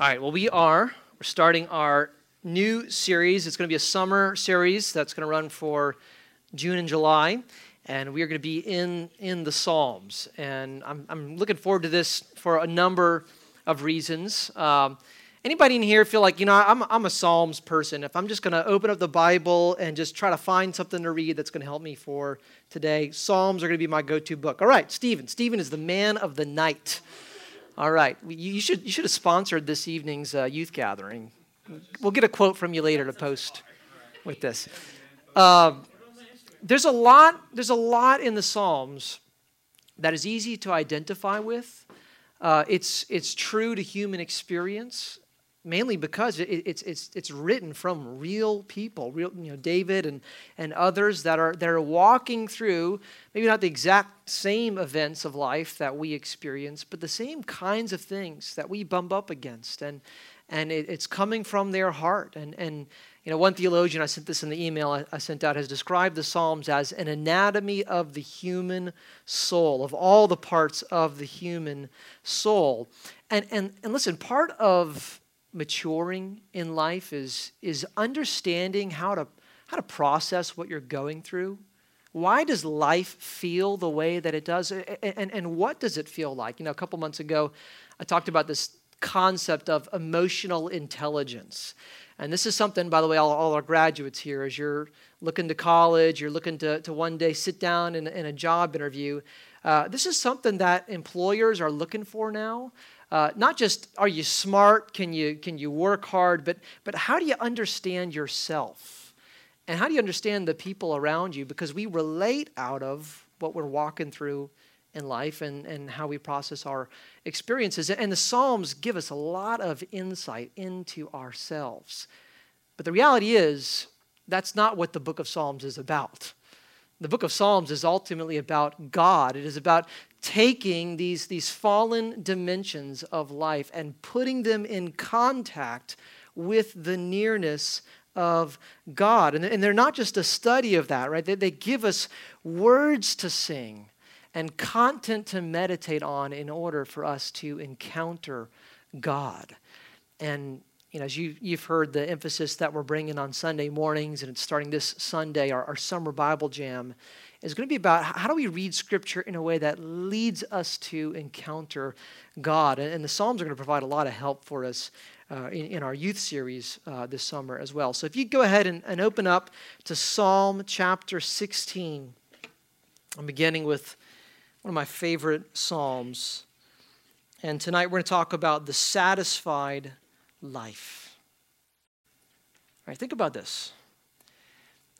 All right, well, we are. We're starting our new series. It's going to be a summer series that's going to run for June and July. And we are going to be in, in the Psalms. And I'm, I'm looking forward to this for a number of reasons. Um, anybody in here feel like, you know, I'm, I'm a Psalms person. If I'm just going to open up the Bible and just try to find something to read that's going to help me for today, Psalms are going to be my go to book. All right, Stephen. Stephen is the man of the night. All right. You should, you should have sponsored this evening's uh, youth gathering. We'll get a quote from you later to post with this. Uh, there's a lot. There's a lot in the Psalms that is easy to identify with. Uh, it's it's true to human experience mainly because it, it's, it's, it's written from real people, real, you know, David and, and others that are, that are walking through maybe not the exact same events of life that we experience, but the same kinds of things that we bump up against. And, and it, it's coming from their heart. And, and you know, one theologian, I sent this in the email I, I sent out, has described the Psalms as an anatomy of the human soul, of all the parts of the human soul. And, and, and listen, part of maturing in life is, is understanding how to, how to process what you're going through. Why does life feel the way that it does? And, and, what does it feel like? You know, a couple months ago, I talked about this concept of emotional intelligence. And this is something, by the way, all, all, our graduates here, as you're looking to college, you're looking to, to one day sit down in, in a job interview, uh, this is something that employers are looking for now. Uh, not just are you smart, can you, can you work hard, but, but how do you understand yourself? And how do you understand the people around you? Because we relate out of what we're walking through in life and, and how we process our experiences. And the Psalms give us a lot of insight into ourselves. But the reality is, that's not what the book of Psalms is about. The book of Psalms is ultimately about God. It is about taking these, these fallen dimensions of life and putting them in contact with the nearness of God. And, and they're not just a study of that, right? They, they give us words to sing and content to meditate on in order for us to encounter God. And you know, as you, you've heard the emphasis that we're bringing on Sunday mornings, and it's starting this Sunday, our, our summer Bible jam is going to be about how do we read Scripture in a way that leads us to encounter God. And, and the Psalms are going to provide a lot of help for us uh, in, in, our youth series uh, this summer as well. So if you go ahead and, and open up to Psalm chapter 16, I'm beginning with one of my favorite Psalms. And tonight we're going to talk about the satisfied life. All right, think about this.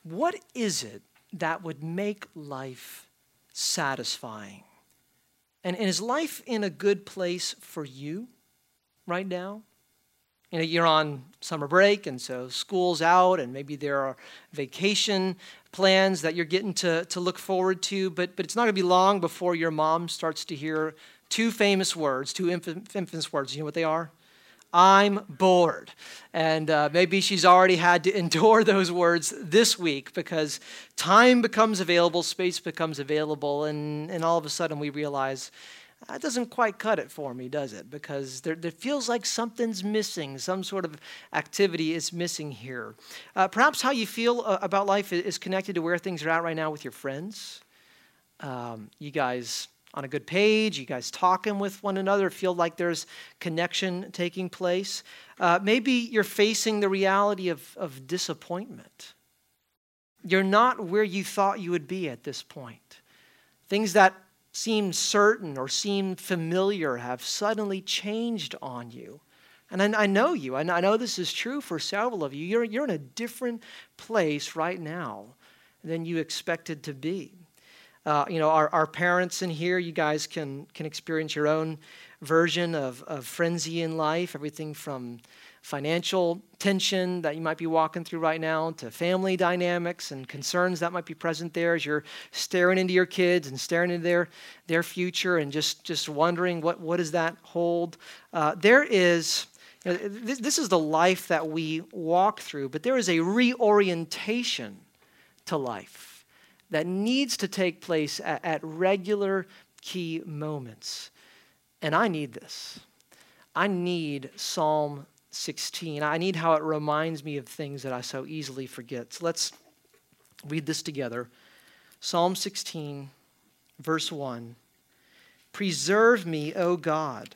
What is it that would make life satisfying? And, and is life in a good place for you right now? You know, you're on summer break, and so school's out, and maybe there are vacation plans that you're getting to, to look forward to, but, but it's not going to be long before your mom starts to hear two famous words, two infamous words. You know what they are? I'm bored. And uh, maybe she's already had to endure those words this week because time becomes available, space becomes available, and, and all of a sudden we realize that doesn't quite cut it for me, does it? Because there, there feels like something's missing, some sort of activity is missing here. Uh, perhaps how you feel uh, about life is connected to where things are at right now with your friends. Um, you guys on a good page, you guys talking with one another, feel like there's connection taking place. Uh, maybe you're facing the reality of, of disappointment. You're not where you thought you would be at this point. Things that seemed certain or seemed familiar have suddenly changed on you. And I, I know you. I know this is true for several of you. You're, you're in a different place right now than you expected to be. Uh, you know, our, our parents in here, you guys can, can experience your own version of, of frenzy in life, everything from financial tension that you might be walking through right now to family dynamics and concerns that might be present there as you're staring into your kids and staring into their, their future and just, just wondering what, what does that hold. Uh, there is, you know, this, this is the life that we walk through, but there is a reorientation to life that needs to take place at, at regular key moments. And I need this. I need Psalm 16. I need how it reminds me of things that I so easily forget. So let's read this together. Psalm 16, verse 1. Preserve me, O God,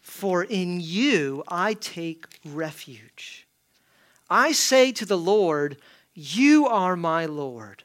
for in you I take refuge. I say to the Lord, You are my Lord.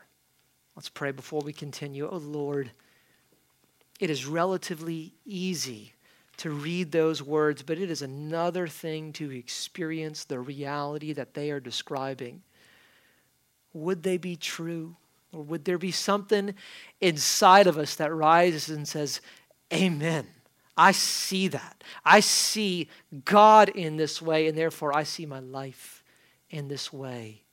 Let's pray before we continue. Oh Lord, it is relatively easy to read those words, but it is another thing to experience the reality that they are describing. Would they be true? Or would there be something inside of us that rises and says, Amen? I see that. I see God in this way, and therefore I see my life in this way.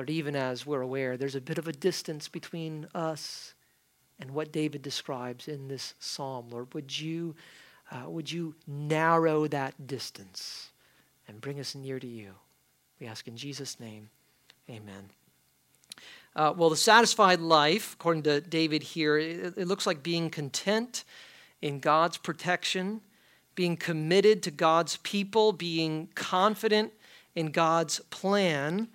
Lord, even as we're aware, there's a bit of a distance between us and what David describes in this psalm. Lord, would you uh, would you narrow that distance and bring us near to you? We ask in Jesus' name, amen. Uh, well, the satisfied life, according to David here, it, it looks like being content in God's protection, being committed to God's people, being confident in God's plan,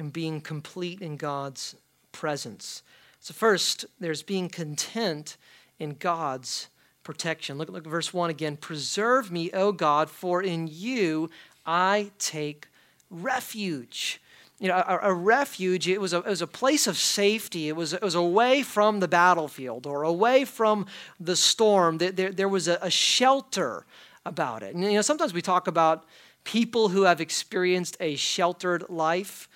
and being complete in God's presence. So, first, there's being content in God's protection. Look, look at verse 1 again. Preserve me, O God, for in you I take refuge. You know, a, a refuge, it was a, it was a place of safety. It was, it was away from the battlefield or away from the storm. There, there, there was a, a shelter about it. And, you know, sometimes we talk about people who have experienced a sheltered life.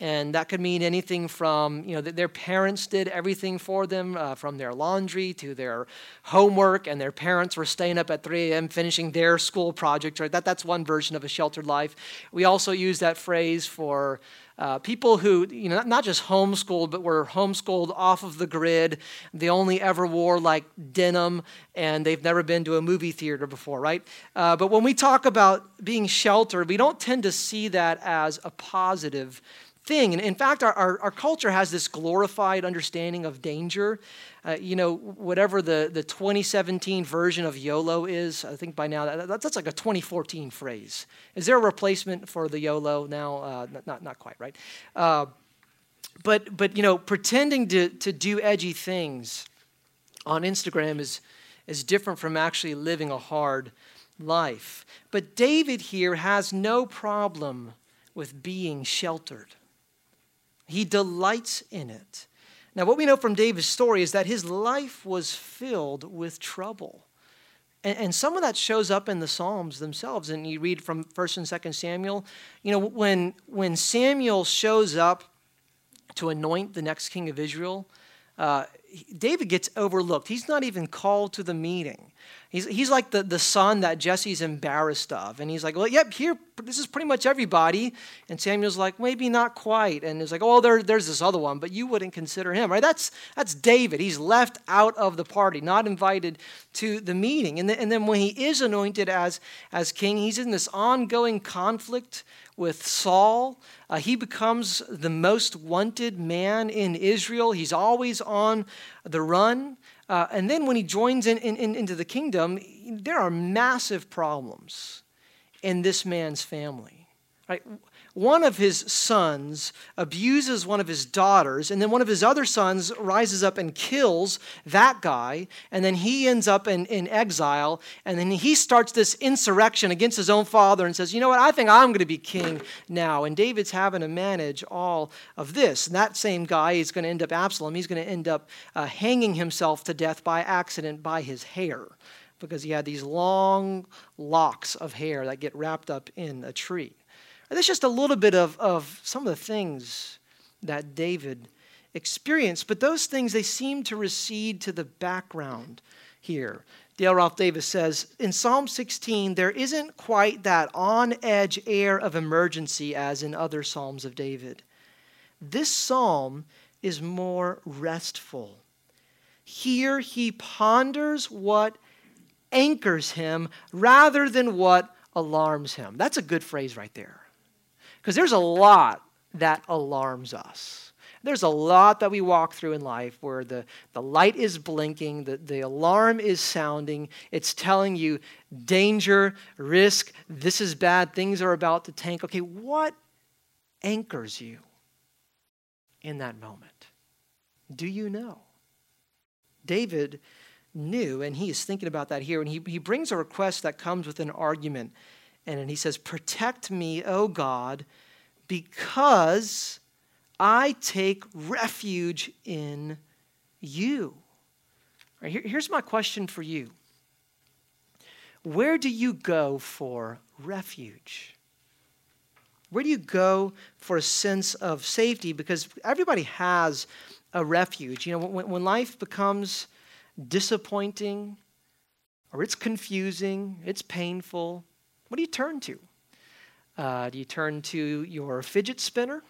And that could mean anything from, you know, their parents did everything for them, uh, from their laundry to their homework, and their parents were staying up at 3 a.m. finishing their school projects. Right? That, that's one version of a sheltered life. We also use that phrase for uh, people who, you know, not just homeschooled, but were homeschooled off of the grid. They only ever wore like denim and they've never been to a movie theater before, right? Uh, but when we talk about being sheltered, we don't tend to see that as a positive thing. And in fact, our, our, our culture has this glorified understanding of danger. Uh, you know, whatever the, the 2017 version of YOLO is, I think by now that, that's like a 2014 phrase. Is there a replacement for the YOLO now? Uh, not, not quite, right? Uh, but, but, you know, pretending to, to do edgy things on Instagram is, is different from actually living a hard life. But David here has no problem with being sheltered. He delights in it. Now, what we know from David's story is that his life was filled with trouble. And, and, some of that shows up in the Psalms themselves. And you read from 1st and 2nd Samuel. You know, when, when Samuel shows up to anoint the next king of Israel, uh, David gets overlooked. He's not even called to the meeting. He's, he's like the, the son that Jesse's embarrassed of. And he's like, well, yep, here, this is pretty much everybody. And Samuel's like, maybe not quite. And he's like, oh, there, there's this other one, but you wouldn't consider him, right? That's, that's David. He's left out of the party, not invited to the meeting. And, then, and then when he is anointed as, as king, he's in this ongoing conflict with Saul. Uh, he becomes the most wanted man in Israel. He's always on the run. Uh, and then when he joins in, in, in, into the kingdom, there are massive problems in this man's family. Right? One of his sons abuses one of his daughters, and then one of his other sons rises up and kills that guy, and then he ends up in, in exile, and then he starts this insurrection against his own father and says, You know what? I think I'm going to be king now. And David's having to manage all of this. And that same guy is going to end up Absalom. He's going to end up uh, hanging himself to death by accident by his hair because he had these long locks of hair that get wrapped up in a tree. That's just a little bit of, of some of the things that David experienced, but those things, they seem to recede to the background here. Dale Ralph Davis says in Psalm 16, there isn't quite that on edge air of emergency as in other Psalms of David. This psalm is more restful. Here he ponders what anchors him rather than what alarms him. That's a good phrase right there. Because there's a lot that alarms us. There's a lot that we walk through in life where the, the light is blinking, the, the alarm is sounding, it's telling you danger, risk, this is bad, things are about to tank. Okay, what anchors you in that moment? Do you know? David knew, and he is thinking about that here, and he, he brings a request that comes with an argument and he says, Protect me, O God, because I take refuge in you. Right, here, here's my question for you Where do you go for refuge? Where do you go for a sense of safety? Because everybody has a refuge. You know, when, when life becomes disappointing or it's confusing, it's painful, what do you turn to? Uh, do you turn to your fidget spinner?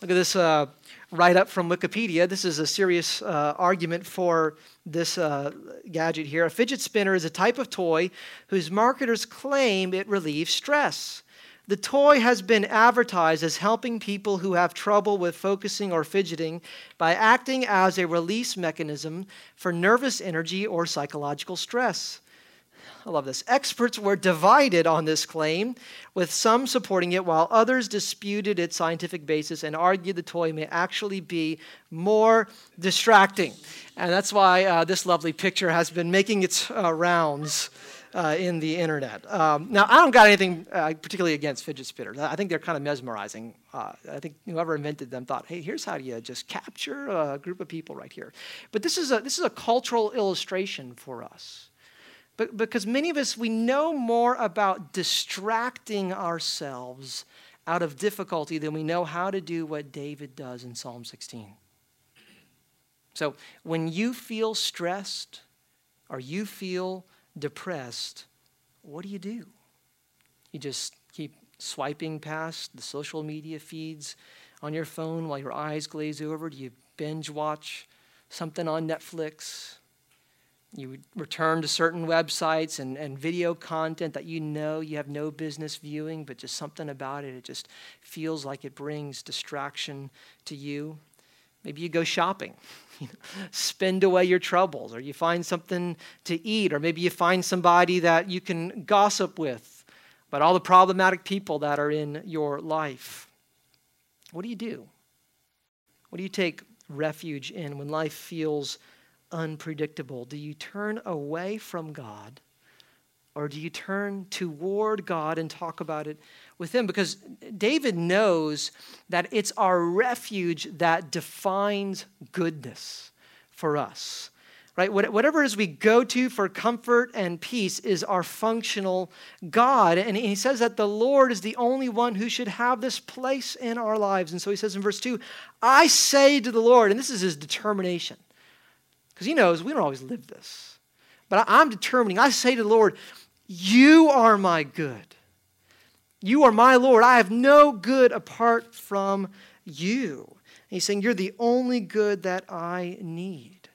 Look at this uh, write up from Wikipedia. This is a serious uh, argument for this uh, gadget here. A fidget spinner is a type of toy whose marketers claim it relieves stress. The toy has been advertised as helping people who have trouble with focusing or fidgeting by acting as a release mechanism for nervous energy or psychological stress. I love this. Experts were divided on this claim, with some supporting it while others disputed its scientific basis and argued the toy may actually be more distracting. And that's why uh, this lovely picture has been making its uh, rounds. Uh, in the internet. Um, now, I don't got anything uh, particularly against fidget spinners. I think they're kind of mesmerizing. Uh, I think whoever invented them thought, "Hey, here's how you just capture a group of people right here." But this is a this is a cultural illustration for us. But because many of us, we know more about distracting ourselves out of difficulty than we know how to do what David does in Psalm 16. So when you feel stressed or you feel depressed, what do you do? You just keep swiping past the social media feeds on your phone while your eyes glaze over? Do you binge watch something on Netflix? You return to certain websites and, and video content that you know you have no business viewing, but just something about it, it just feels like it brings distraction to you. Maybe you go shopping, spend away your troubles, or you find something to eat, or maybe you find somebody that you can gossip with about all the problematic people that are in your life. What do you do? What do you take refuge in when life feels unpredictable? Do you turn away from God or do you turn toward God and talk about it with Him? Because David knows that it's our refuge that defines goodness for us. Right? Whatever it is we go to for comfort and peace is our functional God. And he says that the Lord is the only one who should have this place in our lives. And so he says in verse 2, I say to the Lord, and this is his determination Because He knows we don't always live this. But I'm determining, I say to the Lord, You are my good. You are my Lord. I have no good apart from you. And he's saying, You're the only good that I need.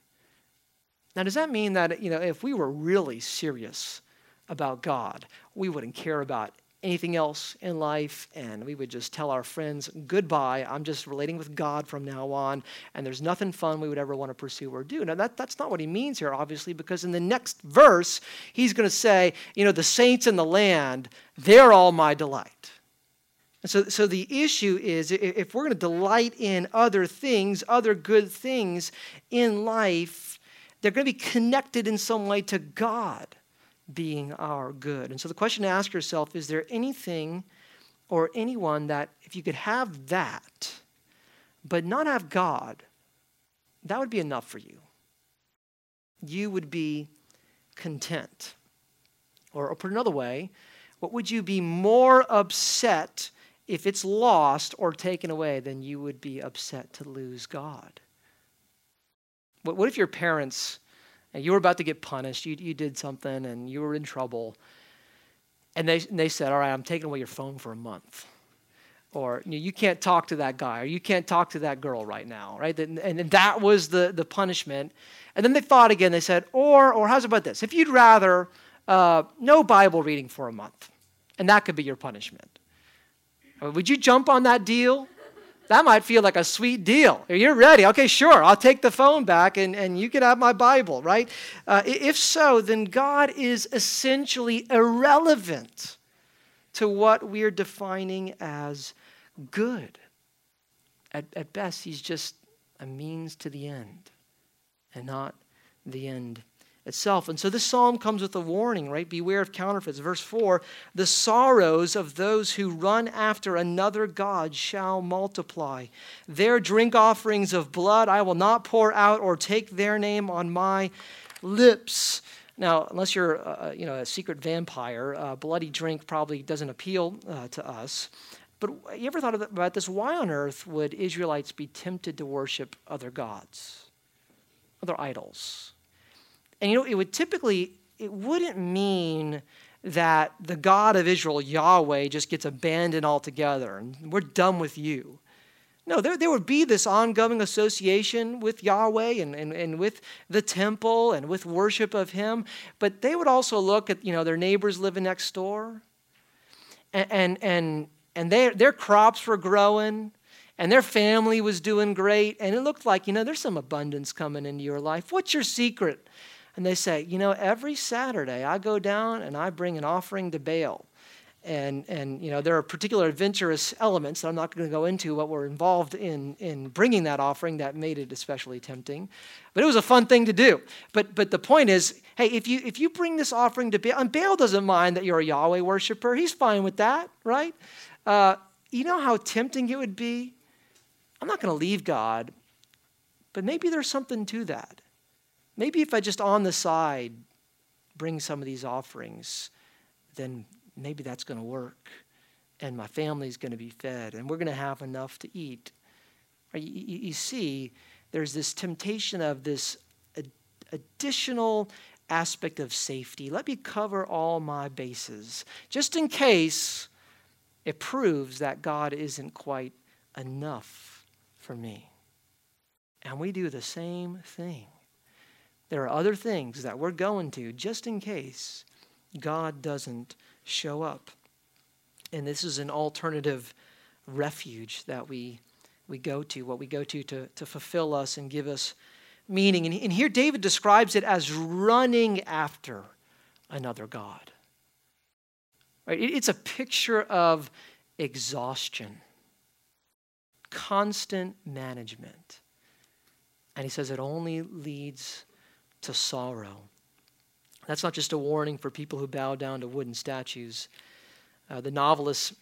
Now, does that mean that, you know, if we were really serious about God, we wouldn't care about anything else in life and we would just tell our friends goodbye. I'm just relating with god from now on and there's nothing fun we would ever want to pursue or do. Now that, that's not what he means here obviously because in the next verse he's going to say you know the saints in the land they're all my delight. And so, so the issue is if we're going to delight in other things other good things in life they're going to be connected in some way to god being our good. And so the question to ask yourself is there anything or anyone that, if you could have that, but not have God, that would be enough for you? You would be content. Or, or put another way, what would you be more upset if it's lost or taken away than you would be upset to lose God? What, what if your parents and you were about to get punished. You, you did something and you were in trouble. And they, and they said, All right, I'm taking away your phone for a month. Or you, know, you can't talk to that guy, or you can't talk to that girl right now, right? And, and that was the, the punishment. And then they thought again, they said, Or, or how's about this? If you'd rather uh, no Bible reading for a month, and that could be your punishment. Would you jump on that deal? That might feel like a sweet deal. You're ready. Okay, sure. I'll take the phone back and, and you can have my Bible, right? Uh, if so, then God is essentially irrelevant to what we're defining as good. At, at best, he's just a means to the end and not the end itself. And so this psalm comes with a warning, right? Beware of counterfeits. Verse 4 The sorrows of those who run after another God shall multiply. Their drink offerings of blood I will not pour out or take their name on my lips. Now, unless you're uh, you know, a secret vampire, uh, bloody drink probably doesn't appeal uh, to us. But you ever thought about this? Why on earth would Israelites be tempted to worship other gods, other idols? And you know, it would typically, it wouldn't mean that the God of Israel, Yahweh, just gets abandoned altogether and we're done with you. No, there, there would be this ongoing association with Yahweh and, and, and with the temple and with worship of Him. But they would also look at, you know, their neighbors living next door. And, and, and, and they, their crops were growing and their family was doing great. And it looked like, you know, there's some abundance coming into your life. What's your secret? And they say, you know, every Saturday I go down and I bring an offering to Baal. And, and you know, there are particular adventurous elements that I'm not going to go into what were involved in, in bringing that offering that made it especially tempting. But it was a fun thing to do. But, but the point is, hey, if you, if you bring this offering to Baal, and Baal doesn't mind that you're a Yahweh worshiper, he's fine with that, right? Uh, you know how tempting it would be? I'm not going to leave God, but maybe there's something to that. Maybe if I just on the side bring some of these offerings, then maybe that's going to work. And my family's going to be fed, and we're going to have enough to eat. You, see, there's this temptation of this additional aspect of safety. Let me cover all my bases, just in case it proves that God isn't quite enough for me. And we do the same thing. There are other things that we're going to just in case God doesn't show up. And this is an alternative refuge that we, we go to, what we go to, to to fulfill us and give us meaning. And, and here David describes it as running after another God. Right? It's a picture of exhaustion, constant management. And he says it only leads to sorrow. That's not just a warning for people who bow down to wooden statues. Uh, the novelist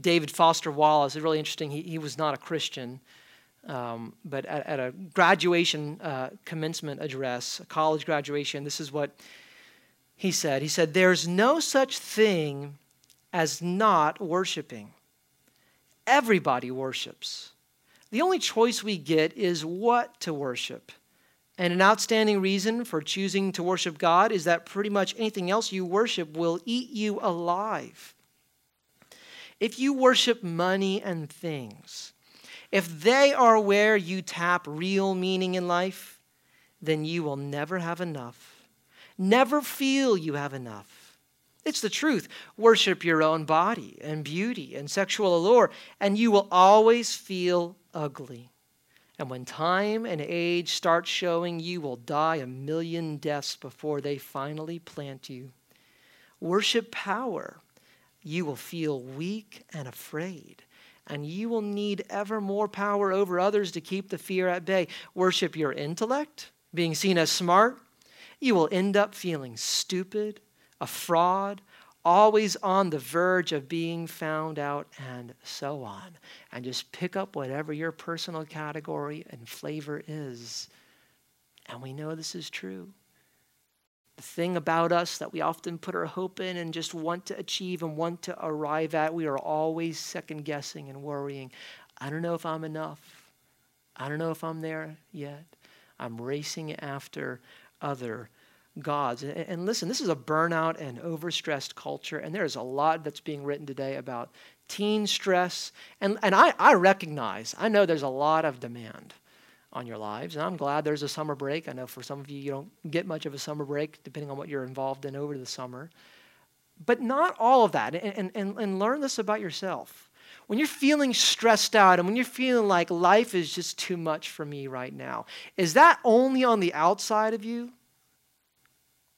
David Foster Wallace is really interesting. He, he was not a Christian, um, but at, at, a graduation uh, commencement address, a college graduation, this is what he said. He said, There's no such thing as not worshiping. Everybody worships. The only choice we get is what to worship And an outstanding reason for choosing to worship God is that pretty much anything else you worship will eat you alive. If you worship money and things, if they are where you tap real meaning in life, then you will never have enough. Never feel you have enough. It's the truth. Worship your own body and beauty and sexual allure, and you will always feel ugly. And when time and age start showing, you will die a million deaths before they finally plant you. Worship power. You will feel weak and afraid, and you will need ever more power over others to keep the fear at bay. Worship your intellect, being seen as smart. You will end up feeling stupid, a fraud, always on the verge of being found out, and so on. And just pick up whatever your personal category and flavor is. And we know this is true. The thing about us that we often put our hope in and just want to achieve and want to arrive at, we are always second guessing and worrying. I don't know if I'm enough. I don't know if I'm there yet. I'm racing after other gods. And listen, this is a burnout and overstressed culture, and there's a lot that's being written today about teen stress. And, and I, I recognize, I know there's a lot of demand on your lives, and I'm glad there's a summer break. I know for some of you, you don't get much of a summer break, depending on what you're involved in over the summer. But not all of that, and, and, and learn this about yourself. When you're feeling stressed out and when you're feeling like life is just too much for me right now, is that only on the outside of you?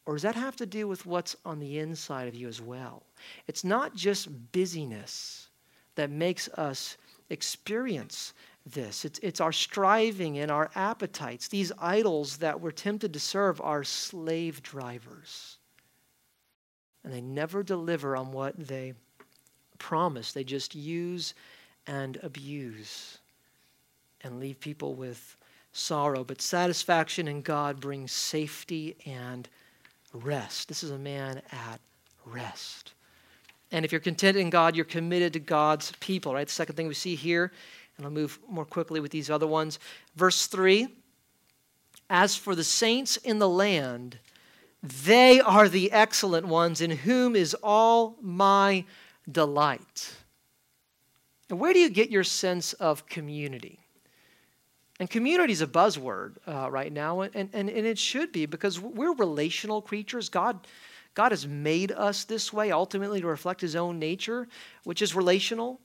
Or does that have to do with what's on the inside of you as well? It's not just busyness that makes us experience this. It's, it's our striving and our appetites. These idols that we're tempted to serve are slave drivers. And they never deliver on what they promise, they just use and abuse and leave people with sorrow. But satisfaction in God brings safety and rest. This is a man at rest. And if you're content in God, you're committed to God's people, right? The second thing we see here, and I'll move more quickly with these other ones. Verse 3 As for the saints in the land, they are the excellent ones in whom is all my delight. And where do you get your sense of community? And community is a buzzword uh, right now, and, and, and it should be because we're relational creatures. God, God has made us this way ultimately to reflect his own nature, which is relational.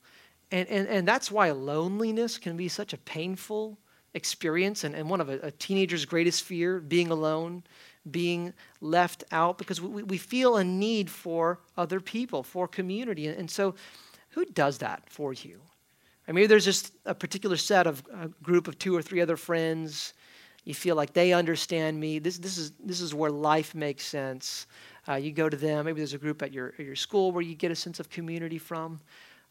And, and, and that's why loneliness can be such a painful experience and, and one of a, a teenager's greatest fear being alone, being left out, because we, we feel a need for other people, for community. And, and so, who does that for you? Or maybe there's just a particular set of a group of two or three other friends. You feel like they understand me. This, this, is, this is where life makes sense. Uh, you go to them. Maybe there's a group at your, at your school where you get a sense of community from.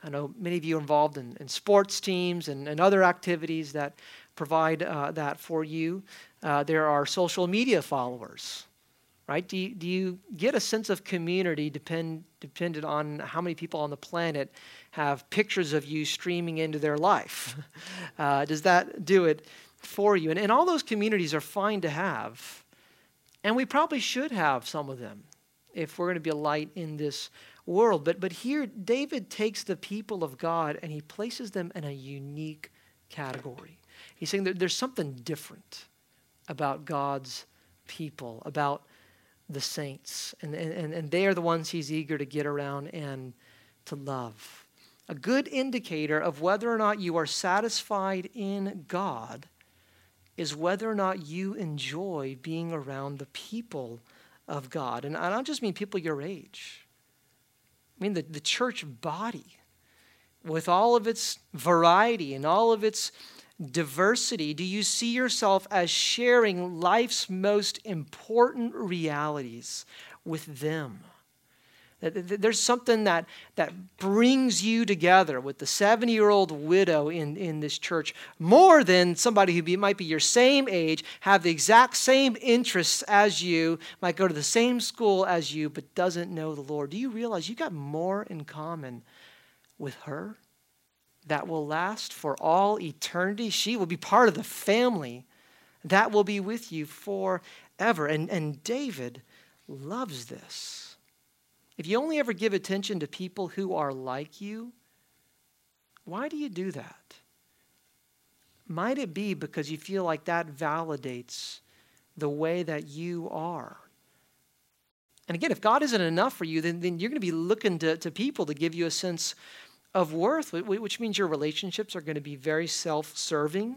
I know many of you are involved in, in sports teams and, and other activities that provide uh, that for you. Uh, there are social media followers, right? Do you, do you get a sense of community depend, dependent on how many people on the planet have pictures of you streaming into their life? Uh, does that do it for you? And, and all those communities are fine to have. And we probably should have some of them if we're going to be a light in this world. But, but here, David takes the people of God and he places them in a unique category. He's saying that there's something different about God's people, about the saints. And, and, and they are the ones he's eager to get around and to love. A good indicator of whether or not you are satisfied in God is whether or not you enjoy being around the people of God. And I don't just mean people your age, I mean the, the church body with all of its variety and all of its diversity. Do you see yourself as sharing life's most important realities with them? There's something that, that brings you together with the 70 year old widow in, in this church more than somebody who be, might be your same age, have the exact same interests as you, might go to the same school as you, but doesn't know the Lord. Do you realize you got more in common with her that will last for all eternity? She will be part of the family that will be with you forever. And, and David loves this. If you only ever give attention to people who are like you, why do you do that? Might it be because you feel like that validates the way that you are? And again, if God isn't enough for you, then, then you're going to be looking to, to people to give you a sense of worth, which means your relationships are going to be very self serving.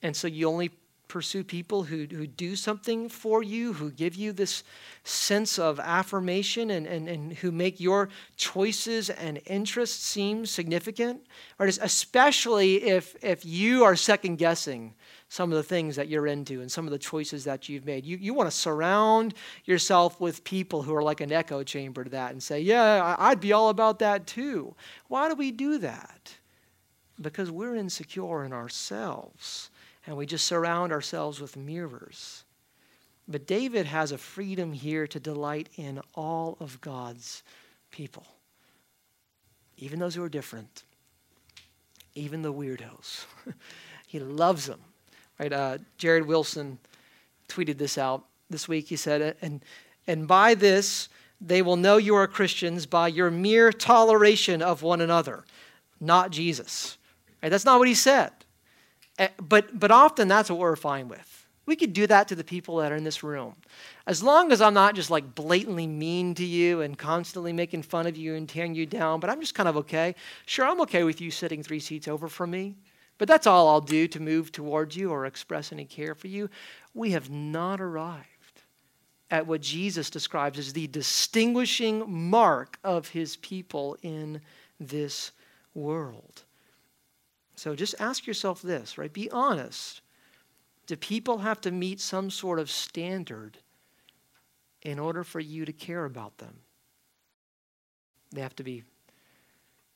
And so you only pursue people who, who do something for you, who give you this sense of affirmation and, and, and who make your choices and interests seem significant. Right? Especially if, if you are second guessing some of the things that you're into and some of the choices that you've made. You, you want to surround yourself with people who are like an echo chamber to that and say, Yeah, I'd be all about that too. Why do we do that? Because we're insecure in ourselves and we just surround ourselves with mirrors. But David has a freedom here to delight in all of God's people, even those who are different, even the weirdos. he loves them. Right? Uh, Jared Wilson tweeted this out this week. He said, "And and by this they will know you are Christians by your mere toleration of one another, not Jesus." Right? That's not what he said. Eh, but, but often that's what we're fine with. We could do that to the people that are in this room. As long as I'm not just like blatantly mean to you and constantly making fun of you and tearing you down, but I'm just kind of okay. Sure, I'm okay with you sitting three seats over from me, but that's all I'll do to move towards you or express any care for you. We have not arrived at what Jesus describes as the distinguishing mark of his people in this world. So just ask yourself this, right? Be honest. Do people have to meet some sort of standard in order for you to care about them? They have to be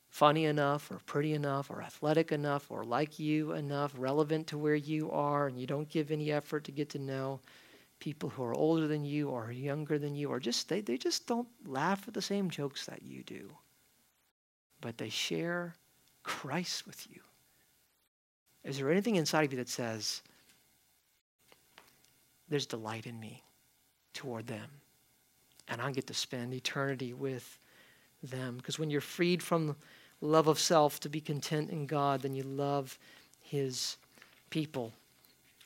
funny enough, or pretty enough, or athletic enough, or like you enough, relevant to where you are, and you don't give any effort to get to know people who are older than you or younger than you, or just they, they just don't laugh at the same jokes that you do. But they share Christ with you. Is there anything inside of you that says, there's delight in me toward them? And I get to spend eternity with them. Because when you're freed from love of self to be content in God, then you love his people.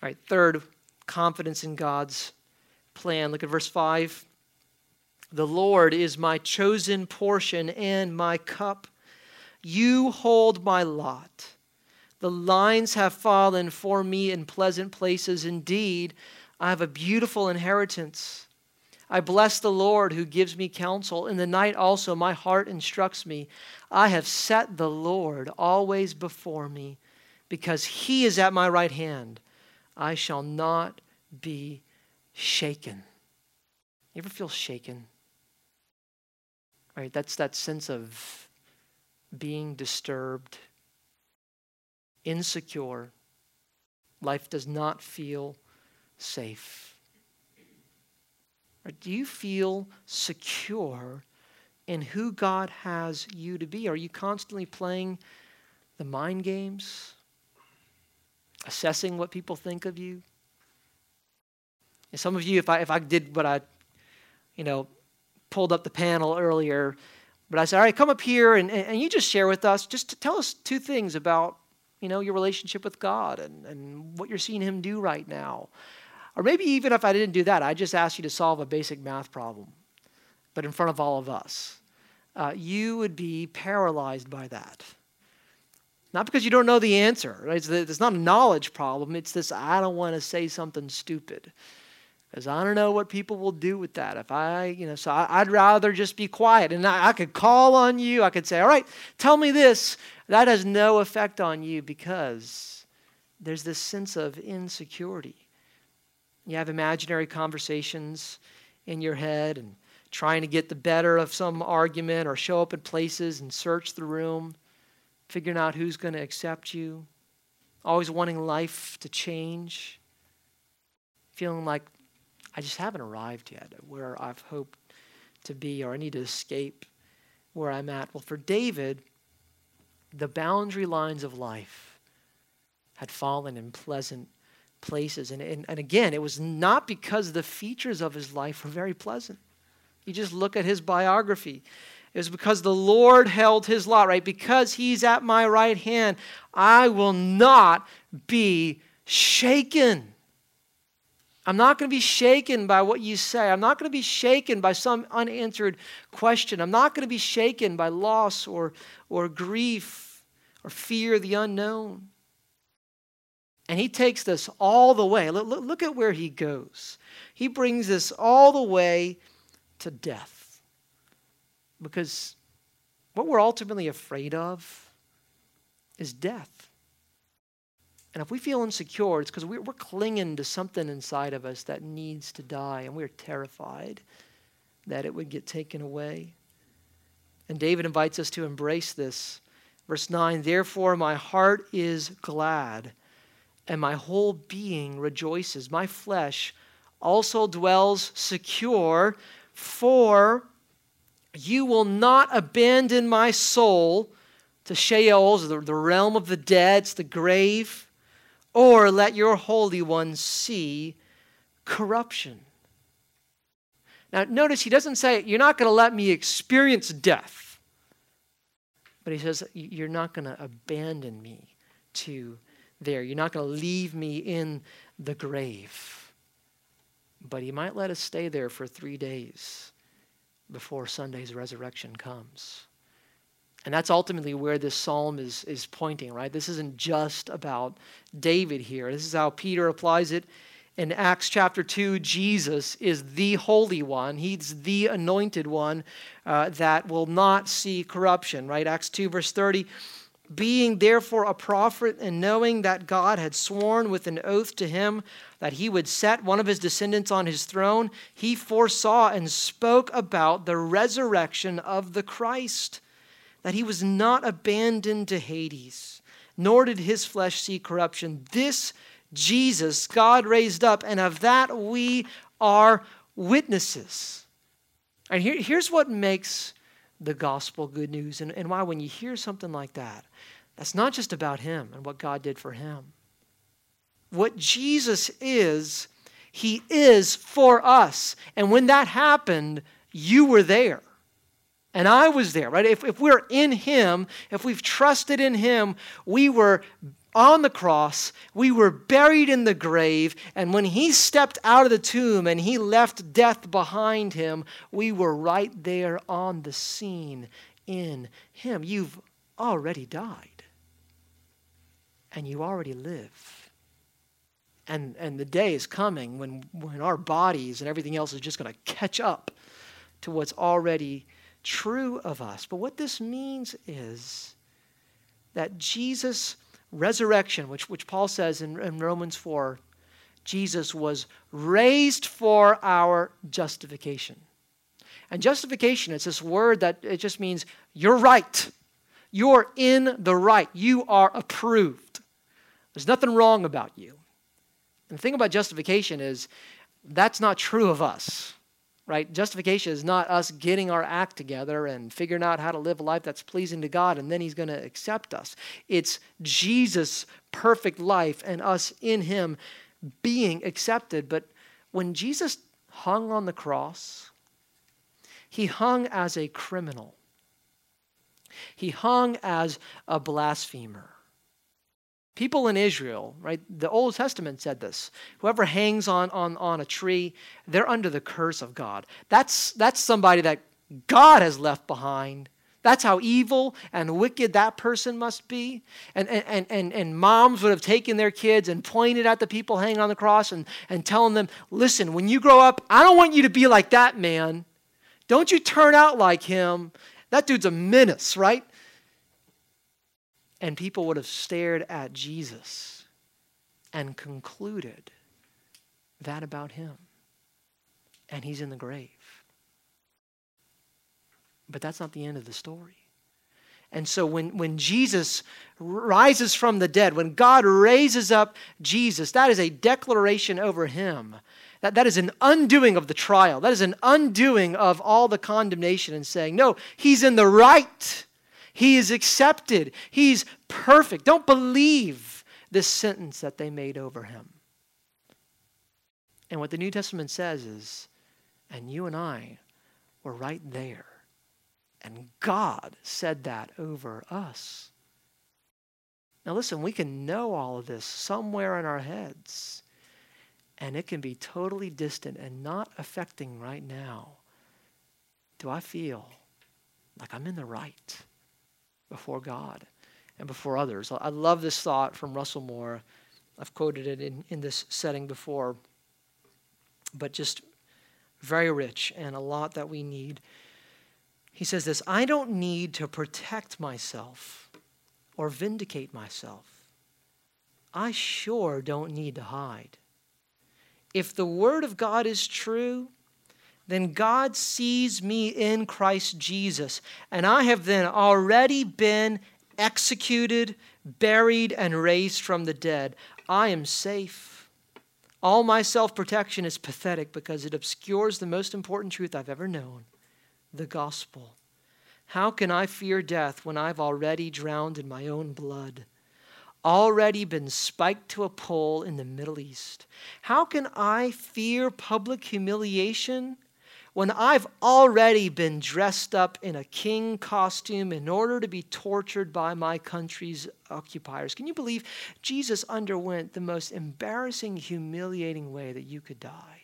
All right, third, confidence in God's plan. Look at verse 5. The Lord is my chosen portion and my cup. You hold my lot. The lines have fallen for me in pleasant places. Indeed, I have a beautiful inheritance. I bless the Lord who gives me counsel. In the night also, my heart instructs me. I have set the Lord always before me because he is at my right hand. I shall not be shaken. You ever feel shaken? Right? That's that sense of being disturbed insecure. Life does not feel safe. Or do you feel secure in who God has you to be? Are you constantly playing the mind games? Assessing what people think of you? And some of you, if I if I did what I, you know, pulled up the panel earlier, but I said, all right, come up here and, and you just share with us, just tell us two things about you know, your relationship with God and, and what you're seeing Him do right now. Or maybe even if I didn't do that, I just asked you to solve a basic math problem, but in front of all of us. Uh, you would be paralyzed by that. Not because you don't know the answer. Right? It's, it's not a knowledge problem. It's this I don't want to say something stupid. Because I don't know what people will do with that. If I, you know, so I, would rather just be quiet. And I, I could call on you. I could say, all right, tell me this. That has no effect on you because there's this sense of insecurity. You have imaginary conversations in your head and trying to get the better of some argument or show up at places and search the room, figuring out who's going to accept you, always wanting life to change, feeling like I just haven't arrived yet where I've hoped to be or I need to escape where I'm at. Well, for David, the boundary lines of life had fallen in pleasant places. And, and, and again, it was not because the features of his life were very pleasant. You just look at his biography. It was because the Lord held his lot, right? Because he's at my right hand, I will not be shaken. I'm not going to be shaken by what you say. I'm not going to be shaken by some unanswered question. I'm not going to be shaken by loss or, or grief or fear of the unknown. And he takes this all the way. Look, look, look at where he goes. He brings this all the way to death. Because what we're ultimately afraid of is death. And if we feel insecure, it's because we're, clinging to something inside of us that needs to die, and we're terrified that it would get taken away. And David invites us to embrace this. Verse 9 Therefore, my heart is glad, and my whole being rejoices. My flesh also dwells secure, for you will not abandon my soul to Sheol, the, the realm of the dead, it's the grave or let your Holy One see corruption. Now, notice he doesn't say, You're not going to let me experience death. But he says, You're not going to abandon me to there. You're not going to leave me in the grave. But he might let us stay there for three days before Sunday's resurrection comes. And that's ultimately where this psalm is, is pointing, right? This isn't just about David here. This is how Peter applies it in Acts chapter 2. Jesus is the Holy One, He's the anointed one uh, that will not see corruption, right? Acts 2, verse 30. Being therefore a prophet and knowing that God had sworn with an oath to him that he would set one of his descendants on his throne, he foresaw and spoke about the resurrection of the Christ that he was not abandoned to Hades, nor did his flesh see corruption. This Jesus God raised up, and of that we are witnesses. And here, here's what makes the gospel good news, and, and why when you hear something like that, that's not just about him and what God did for him. What Jesus is, he is for us. And when that happened, you were there. And I was there, right? If, if we're in Him, if we've trusted in Him, we were on the cross, we were buried in the grave, and when He stepped out of the tomb and He left death behind Him, we were right there on the scene in Him. You've already died, and you already live. And, and the day is coming when, when our bodies and everything else is just going to catch up to what's already true of us. But what this means is that Jesus' resurrection, which, which Paul says in, in Romans 4, Jesus was raised for our justification. And justification, it's this word that it just means you're right. You're in the right. You are approved. There's nothing wrong about you. And the thing about justification is that's not true of us right? Justification is not us getting our act together and figuring out how to live a life that's pleasing to God and then He's going to accept us. It's Jesus' perfect life and us in Him being accepted. But when Jesus hung on the cross, He hung as a criminal, He hung as a blasphemer. People in Israel, right? The Old Testament said this. Whoever hangs on, on, on a tree, they're under the curse of God. That's, that's somebody that God has left behind. That's how evil and wicked that person must be. And, and, and, and moms would have taken their kids and pointed at the people hanging on the cross and, and telling them, listen, when you grow up, I don't want you to be like that man. Don't you turn out like him. That dude's a menace, right? And people would have stared at Jesus and concluded that about him. And he's in the grave. But that's not the end of the story. And so when, when Jesus rises from the dead, when God raises up Jesus, that is a declaration over him. That, that is an undoing of the trial. That is an undoing of all the condemnation and saying, no, he's in the right. He is accepted. He's perfect. Don't believe this sentence that they made over him. And what the New Testament says is, and you and I were right there. And God said that over us. Now, listen, we can know all of this somewhere in our heads, and it can be totally distant and not affecting right now. Do I feel like I'm in the right before God and before others? I love this thought from Russell Moore. I've quoted it in, in this setting before, but just very rich and a lot that we need. He says this I don't need to protect myself or vindicate myself. I sure don't need to hide. If the Word of God is true, then God sees me in Christ Jesus, and I have then already been executed, buried, and raised from the dead. I am safe. All my self protection is pathetic because it obscures the most important truth I've ever known the gospel. How can I fear death when I've already drowned in my own blood? Already been spiked to a pole in the Middle East. How can I fear public humiliation when I've already been dressed up in a king costume in order to be tortured by my country's occupiers? Can you believe Jesus underwent the most embarrassing, humiliating way that you could die?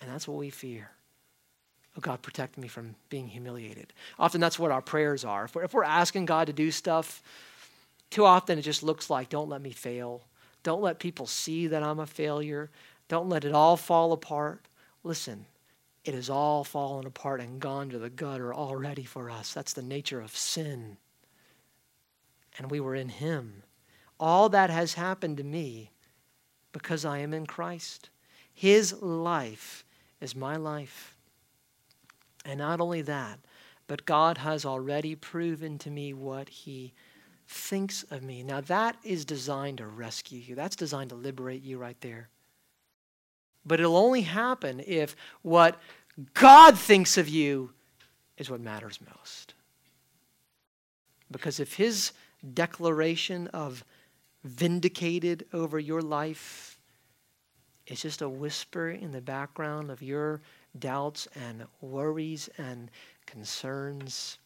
And that's what we fear. Oh, God, protect me from being humiliated. Often that's what our prayers are. If we're, if we're asking God to do stuff, too often it just looks like, don't let me fail. Don't let people see that I'm a failure. Don't let it all fall apart. Listen, it has all fallen apart and gone to the gutter already for us. That's the nature of sin. And we were in Him. All that has happened to me because I am in Christ. His life is my life. And not only that, but God has already proven to me what He thinks of me. Now, that is designed to rescue you, that's designed to liberate you right there. But it'll only happen if what God thinks of you is what matters most. Because if His declaration of vindicated over your life is just a whisper in the background of your doubts and worries and concerns.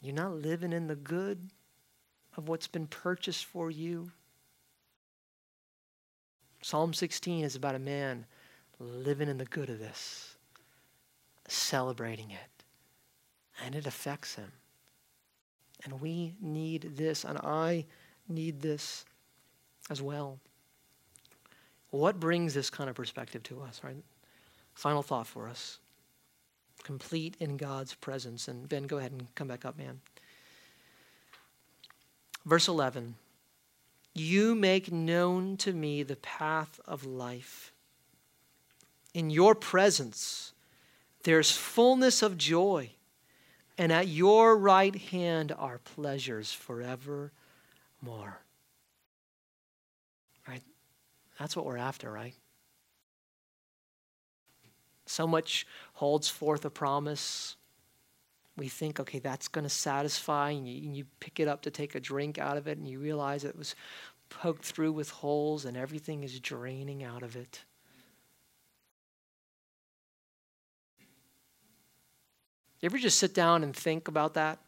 You're not living in the good of what's been purchased for you. Psalm 16 is about a man living in the good of this, celebrating it, and it affects him. And we need this, and I need this as well. What brings this kind of perspective to us, right? Final thought for us. Complete in God's presence. And Ben, go ahead and come back up, man. Verse 11 You make known to me the path of life. In your presence, there's fullness of joy, and at your right hand are pleasures forevermore. Right? That's what we're after, right? So much holds forth a promise. We think, okay, that's going to satisfy, and you, and you pick it up to take a drink out of it, and you realize it was poked through with holes, and everything is draining out of it. You ever just sit down and think about that?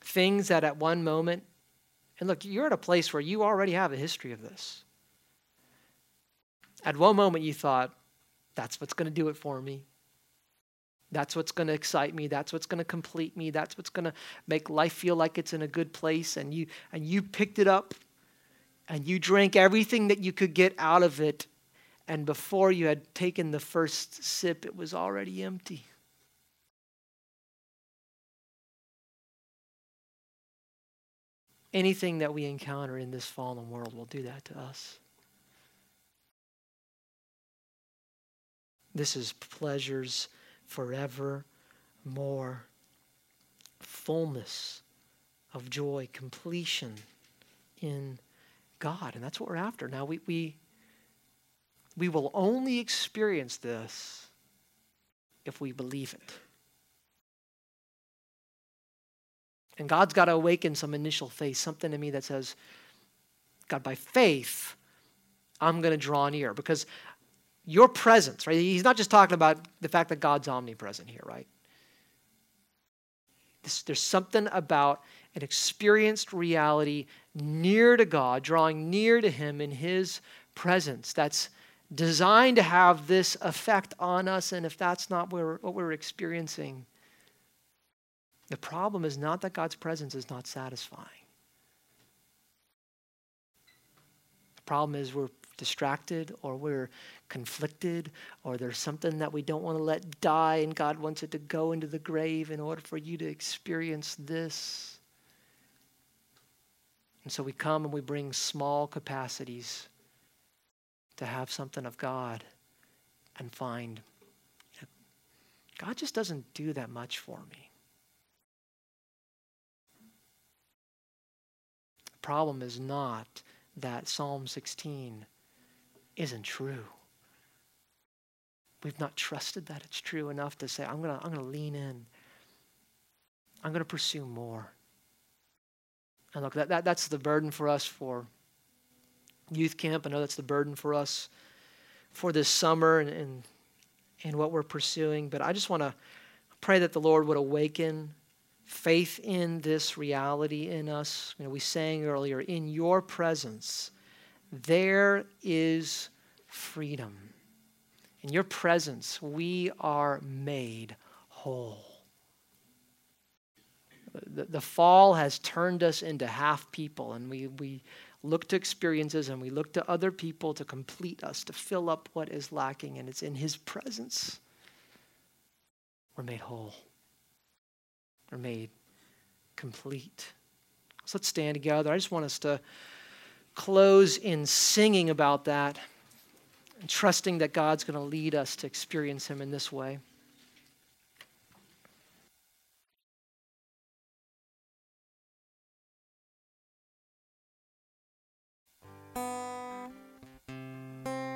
Things that at one moment, and look, you're at a place where you already have a history of this. At one moment, you thought, that's what's going to do it for me. That's what's going to excite me. That's what's going to complete me. That's what's going to make life feel like it's in a good place. And you, and you picked it up and you drank everything that you could get out of it. And before you had taken the first sip, it was already empty. Anything that we encounter in this fallen world will do that to us. This is pleasures forever more. Fullness of joy, completion in God. And that's what we're after. Now, we, we, we will only experience this if we believe it. And God's got to awaken some initial faith, something in me that says, God, by faith, I'm going to draw near because your presence, right? He's not just talking about the fact that God's omnipresent here, right? This, there's something about an experienced reality near to God, drawing near to Him in His presence. That's designed to have this effect on us. And if that's not what we're experiencing, the problem is not that God's presence is not satisfying. The problem is we're distracted or we're conflicted or there's something that we don't want to let die and God wants it to go into the grave in order for you to experience this. And so we come and we bring small capacities to have something of God and find God just doesn't do that much for me. The problem is not that Psalm 16 isn't true. We've not trusted that it's true enough to say, I'm going to I'm going to lean in. I'm going to pursue more. And look, that, that, that's the burden for us for youth camp. I know that's the burden for us for this summer and, and, and what we're pursuing. But I just want to pray that the Lord would awaken faith in this reality in us. You know, we sang earlier, in your presence, there is freedom. In your presence, we are made whole. The, the fall has turned us into half people, and we, we look to experiences and we look to other people to complete us, to fill up what is lacking, and it's in His presence we're made whole. We're made complete. So let's stand together. I just want us to close in singing about that and trusting that God's going to lead us to experience Him in this way.